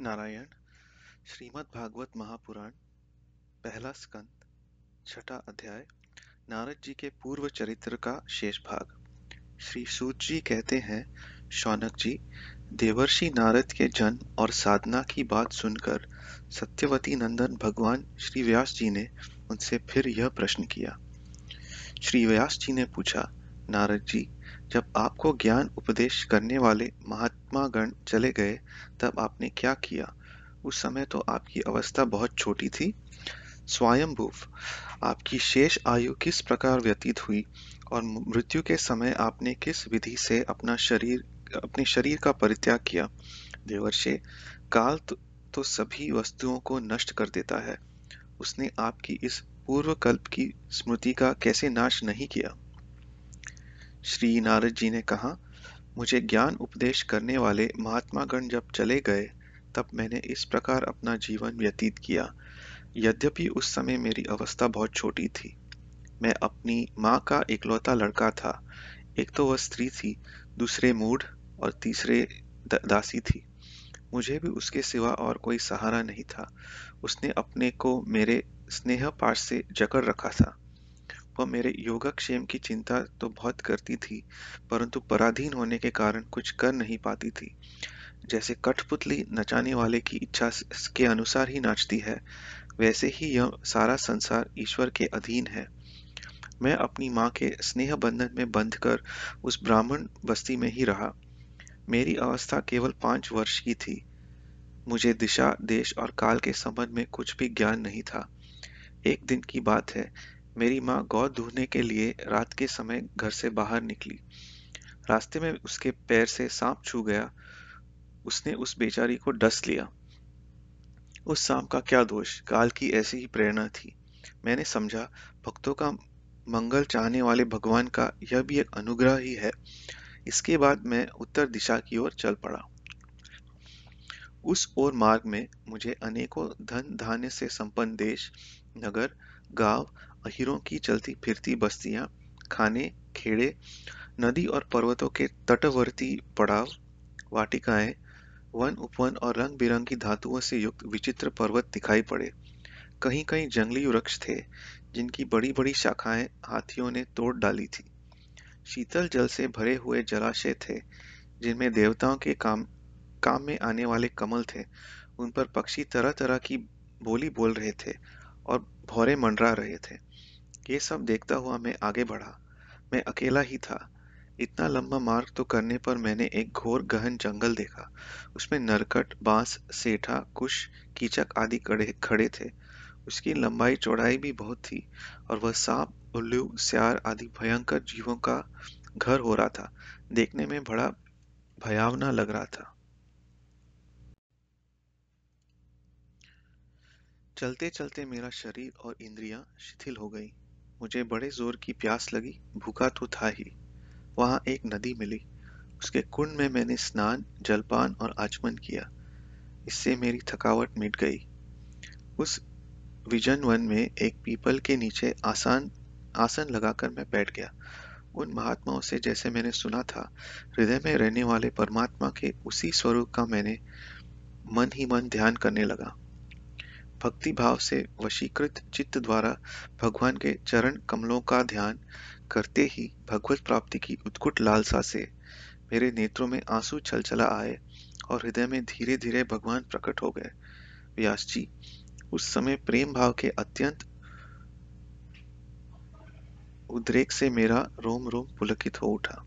नारायण, श्रीमद् भागवत महापुराण, पहला स्कंद, छठा अध्याय, नारद जी के पूर्व चरित्र का शेष भाग। श्री सूत जी कहते हैं, शौनक जी, देवर्षि नारद के जन्म और साधना की बात सुनकर सत्यवती नंदन भगवान श्री व्यास जी ने उनसे फिर यह प्रश्न किया। श्री व्यास जी ने पूछा, नारद जी जब आपको ज्ञान उपदेश करने वाले महात्मा गण चले गए तब आपने क्या किया? उस समय तो आपकी अवस्था बहुत छोटी थी। स्वयंभूव आपकी शेष आयु किस प्रकार व्यतीत हुई और मृत्यु के समय आपने किस विधि से अपना शरीर अपने शरीर का परित्याग किया? देवर्षे काल तो, तो सभी वस्तुओं को नष्ट कर देता है। उसने आपकी इस पूर्व कल्प की स्मृति का कैसे नाश नहीं किया? श्री नारद जी ने कहा, मुझे ज्ञान उपदेश करने वाले महात्मा गण जब चले गए, तब मैंने इस प्रकार अपना जीवन व्यतीत किया। यद्यपि उस समय मेरी अवस्था बहुत छोटी थी। मैं अपनी माँ का इकलौता लड़का था। एक तो वह स्त्री थी, दूसरे मूढ़ और तीसरे दासी थी। मुझे भी उसके सिवा और कोई सहारा नहीं था। उसने अपने को मेरे स्नेह पाश से जकड़ रखा था। वह मेरे योगक्षेम की चिंता तो बहुत करती थी, परंतु पराधीन होने के कारण कुछ कर नहीं पाती थी। जैसे कठपुतली नचाने वाले की इच्छा के अनुसार ही नाचती है, वैसे ही यह सारा संसार ईश्वर के अधीन है। मैं अपनी माँ के स्नेह बंधन में बंध कर उस ब्राह्मण बस्ती में ही रहा। मेरी अवस्था केवल पाँच वर्ष की थी। मुझे दिशा, देश और काल के संबंध में कुछ भी ज्ञान नहीं था। एक दिन की बात है मेरी माँ गौ धोने के लिए रात के समय घर से बाहर निकली। रास्ते में उसके पैर से सांप छू गया। उसने उस बेचारी को डस लिया। उस सांप का क्या दोष? काल की ऐसी ही प्रेरणा थी। मैंने समझा, भक्तों का मंगल चाहने वाले भगवान का यह भी एक अनुग्रह ही है। इसके बाद मैं उत्तर दिशा की ओर चल पड़ा। उस ओर मार्ग में मुझे अनेकों धन धान्य से संपन्न देश, नगर, गाँव अहिरों की चलती फिरती बस्तियाँ, खाने, खेड़े, नदी और पर्वतों के तटवर्ती पड़ाव, वाटिकाएँ, वन उपवन और रंग बिरंगी धातुओं से युक्त विचित्र पर्वत दिखाई पड़े। कहीं कहीं जंगली वृक्ष थे, जिनकी बड़ी बड़ी शाखाएँ हाथियों ने तोड़ डाली थी। शीतल जल से भरे हुए जलाशय थे, जिनमें देवताओं के काम काम में आने वाले कमल थे। उन पर पक्षी तरह तरह की बोली बोल रहे थे और भौरे मंडरा रहे थे। ये सब देखता हुआ मैं आगे बढ़ा। मैं अकेला ही था। इतना लंबा मार्ग तो करने पर मैंने एक घोर गहन जंगल देखा। उसमें नरकट, बाँस, सेठा, कुश, कीचक आदि कड़े, खड़े थे। उसकी लंबाई चौड़ाई भी बहुत थी और वह सांप, उल्लू, स्यार आदि भयंकर जीवों का घर हो रहा था। देखने में बड़ा भयावना लग रहा था। चलते चलते मेरा शरीर और इंद्रियाँ शिथिल हो गई। मुझे बड़े ज़ोर की प्यास लगी। भूखा तो था ही। वहाँ एक नदी मिली। उसके कुंड में मैंने स्नान, जलपान और आचमन किया। इससे मेरी थकावट मिट गई। उस विजन वन में एक पीपल के नीचे आसान, आसन लगाकर मैं बैठ गया। उन महात्माओं से जैसे मैंने सुना था, हृदय में रहने वाले परमात्मा के उसी स्वरूप का मैंने मन ही मन ध्यान करने लगा। भक्ति भाव से वशीकृत चित्त द्वारा भगवान के चरण कमलों का ध्यान करते ही भगवत प्राप्ति की उत्कुट लालसा से मेरे नेत्रों में आँसू छल चला आए और हृदय में धीरे धीरे भगवान प्रकट हो गए। व्यास जी, उस समय प्रेम भाव के अत्यंत उद्रेक से मेरा रोम रोम पुलकित हो उठा।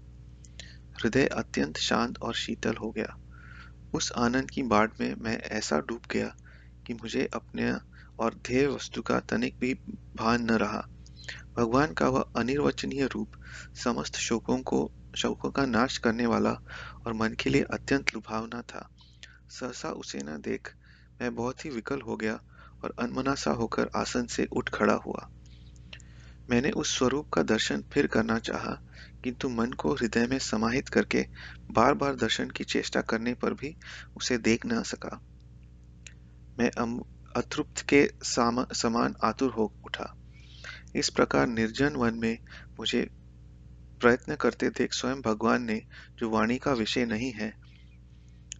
हृदय अत्यंत शांत और शीतल हो गया। उस आनंद की बाढ़ में मैं ऐसा डूब गया कि मुझे अपने और ध्येय वस्तु का तनिक भी भान न रहा। भगवान का वह अनिर्वचनीय रूप समस्त शोकों को, शोकों का नाश करने वाला और मन के लिए अत्यंत लुभावना था। सहसा उसे न देख मैं बहुत ही विकल हो गया और अनमना सा होकर आसन से उठ खड़ा हुआ। मैंने उस स्वरूप का दर्शन फिर करना चाहा, किंतु मन को हृदय में समाहित करके बार बार दर्शन की चेष्टा करने पर भी उसे देख न सका। मैं अतृप्त के समान आतुर हो उठा। इस प्रकार निर्जन वन में मुझे प्रयत्न करते देख स्वयं भगवान ने, जो वाणी का विषय नहीं है,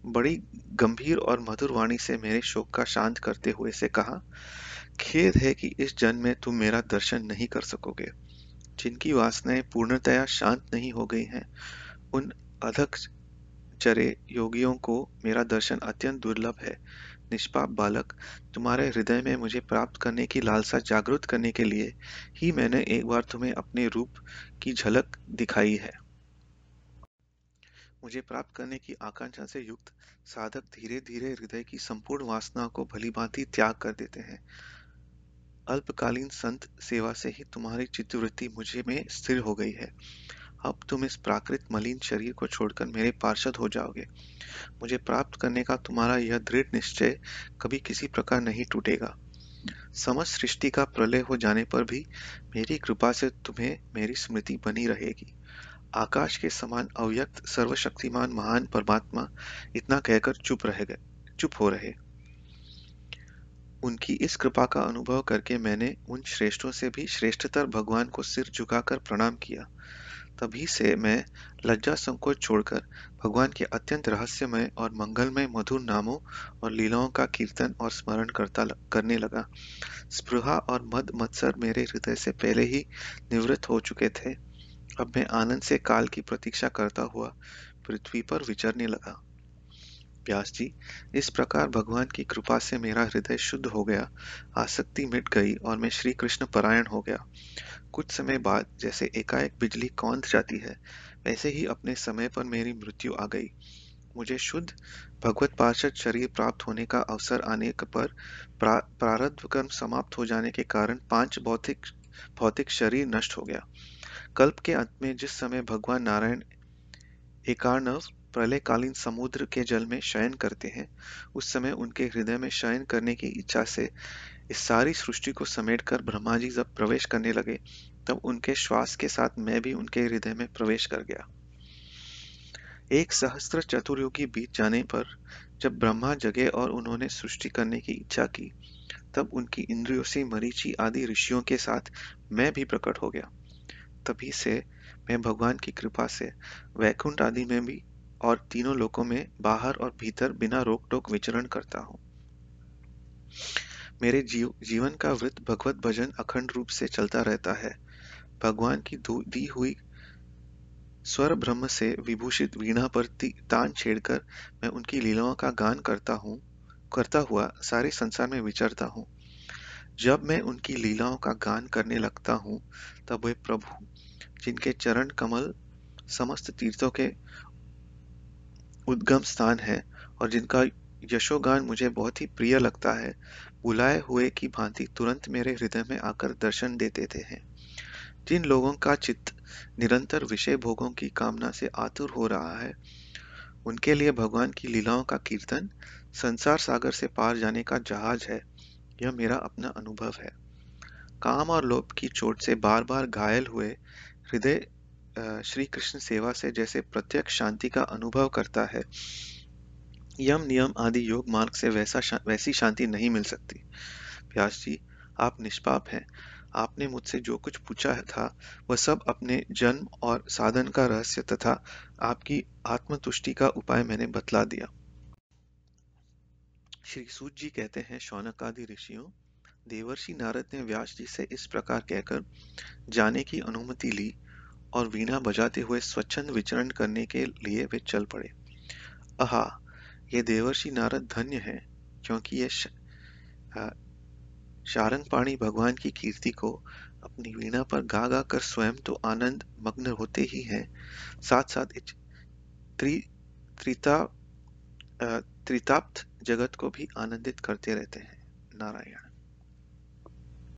बड़ी गंभीर और मधुर वाणी से मेरे शोक का शांत करते हुए से कहा, खेद है कि इस जन्म में तुम मेरा दर्शन नहीं कर सकोगे। जिनकी वासनाएँ पूर्णतया शांत नहीं हो गई हैं, उन अधक चरे योगियों को मेरा दर्शन अत्यंत दुर्लभ है। निष्पाप बालक, तुम्हारे हृदय में मुझे प्राप्त करने की लालसा जागृत करने के लिए ही मैंने एक बार तुम्हें अपने रूप की झलक दिखाई है। मुझे प्राप्त करने की आकांक्षा से युक्त साधक धीरे धीरे हृदय की संपूर्ण वासना को भली भांति त्याग कर देते हैं। अल्पकालीन संत सेवा से ही तुम्हारी चित्तवृत्ति मुझे में स्थिर हो गई है। अब तुम इस प्राकृत मलिन शरीर को छोड़कर मेरे पार्षद हो जाओगे। मुझे प्राप्त करने का तुम्हारा यह दृढ़ निश्चय कभी किसी प्रकार नहीं टूटेगा। समस्त सृष्टि का प्रलय हो जाने पर भी मेरी कृपा से तुम्हें मेरी स्मृति बनी रहेगी। आकाश के समान अव्यक्त, सर्वशक्तिमान, महान परमात्मा इतना कहकर चुप रह गए, चुप हो रहे। उनकी इस कृपा का अनुभव करके मैंने उन श्रेष्ठों से भी श्रेष्ठतर भगवान को सिर झुकाकर प्रणाम किया। तभी से मैं लज्जा संकोच छोड़कर भगवान के अत्यंत रहस्यमय और मंगलमय मधुर नामों और लीलाओं का कीर्तन और स्मरण करता करने लगा। स्पृहा और मद मत्सर मेरे हृदय से पहले ही निवृत्त हो चुके थे। अब मैं आनंद से काल की प्रतीक्षा करता हुआ पृथ्वी पर विचरने लगा। व्यास जी इस प्रकार भगवान की कृपा से मेरा हृदय शुद्ध हो गया आसक्ति मिट गई और मैं श्री कृष्ण परायण हो गया। कुछ समय बाद जैसे एकाएक बिजली कौंध जाती है वैसे ही अपने समय पर मेरी मृत्यु आ गई। मुझे शुद्ध भगवत पार्षद शरीर प्राप्त होने का अवसर आने पर प्रा, प्रारब्ध कर्म समाप्त हो जाने के कारण पाँच भौतिक भौतिक शरीर नष्ट हो गया। कल्प के अंत में जिस समय भगवान नारायण एकार्णव प्रलयकालीन समुद्र के जल में शयन करते हैं। उस समय उनके हृदय में शयन करने की इच्छा से इस सारी सृष्टि को समेटकर ब्रह्मा जी जब प्रवेश करने लगे, तब उनके श्वास के साथ मैं भी उनके हृदय में प्रवेश कर गया। एक सहस्त्र चतुर्युगी बीत जाने पर जब ब्रह्मा जगे और उन्होंने सृष्टि करने की इच्छा की, तब उनकी इंद्रियों से मरीची आदि ऋषियों के साथ मैं भी प्रकट हो गया। तभी से मैं भगवान की कृपा से वैकुंठ आदि में भी और तीनों लोकों में बाहर और भीतर बिना रोक टोक विचरण करता हूँ। मेरे जीव, जीवन का वृत्त भगवत भजन अखंड रूप से चलता रहता है। भगवान की दी हुई स्वर ब्रह्म से विभूषित वीणा पर तान छेड़कर मैं उनकी लीलाओं का गान करता हूँ करता हुआ सारे संसार में विचरता हूँ। जब मैं उनकी लीलाओं का गान करने लगता हूँ तब वे प्रभु जिनके चरण कमल समस्त तीर्थों के उद्गम स्थान है और जिनका यशोगान मुझे बहुत ही प्रिय लगता है। बुलाए हुए की भांति तुरंत मेरे हृदय में आकर दर्शन दे देते हैं। जिन लोगों का चित्त निरंतर विषय भोगों की कामना से आतुर हो रहा है, उनके लिए भगवान की लीलाओं का कीर्तन, संसार सागर से पार जाने का जहाज़ है, यह मेरा अपना अनुभव है। काम और लोभ की चोट से बार बार घायल हुए हृदय श्री कृष्ण सेवा से जैसे प्रत्यक्ष शांति का अनुभव करता है यम नियम आदि योग मार्ग से वैसा शा, वैसी शांति नहीं मिल सकती। व्यास जी आप निष्पाप हैं। आपने मुझसे जो कुछ पूछा था वह सब अपने जन्म और साधन का रहस्य तथा आपकी आत्मतुष्टि का उपाय मैंने बतला दिया। श्री सूत जी कहते हैं शौनक आदि ऋषियों देवर्षि नारद ने व्यास जी से इस प्रकार कहकर जाने की अनुमति ली और वीणा बजाते हुए स्वच्छंद विचरण करने के लिए वे चल पड़े। अहा, ये देवर्षि नारद धन्य है, क्योंकि ये शारंग पाणी भगवान की कीर्ति को अपनी वीणा पर गा गा कर स्वयं तो आनंद मग्न होते ही हैं। साथ साथ त्रि, त्रिता त्रिताप्त जगत को भी आनंदित करते रहते हैं, नारायण।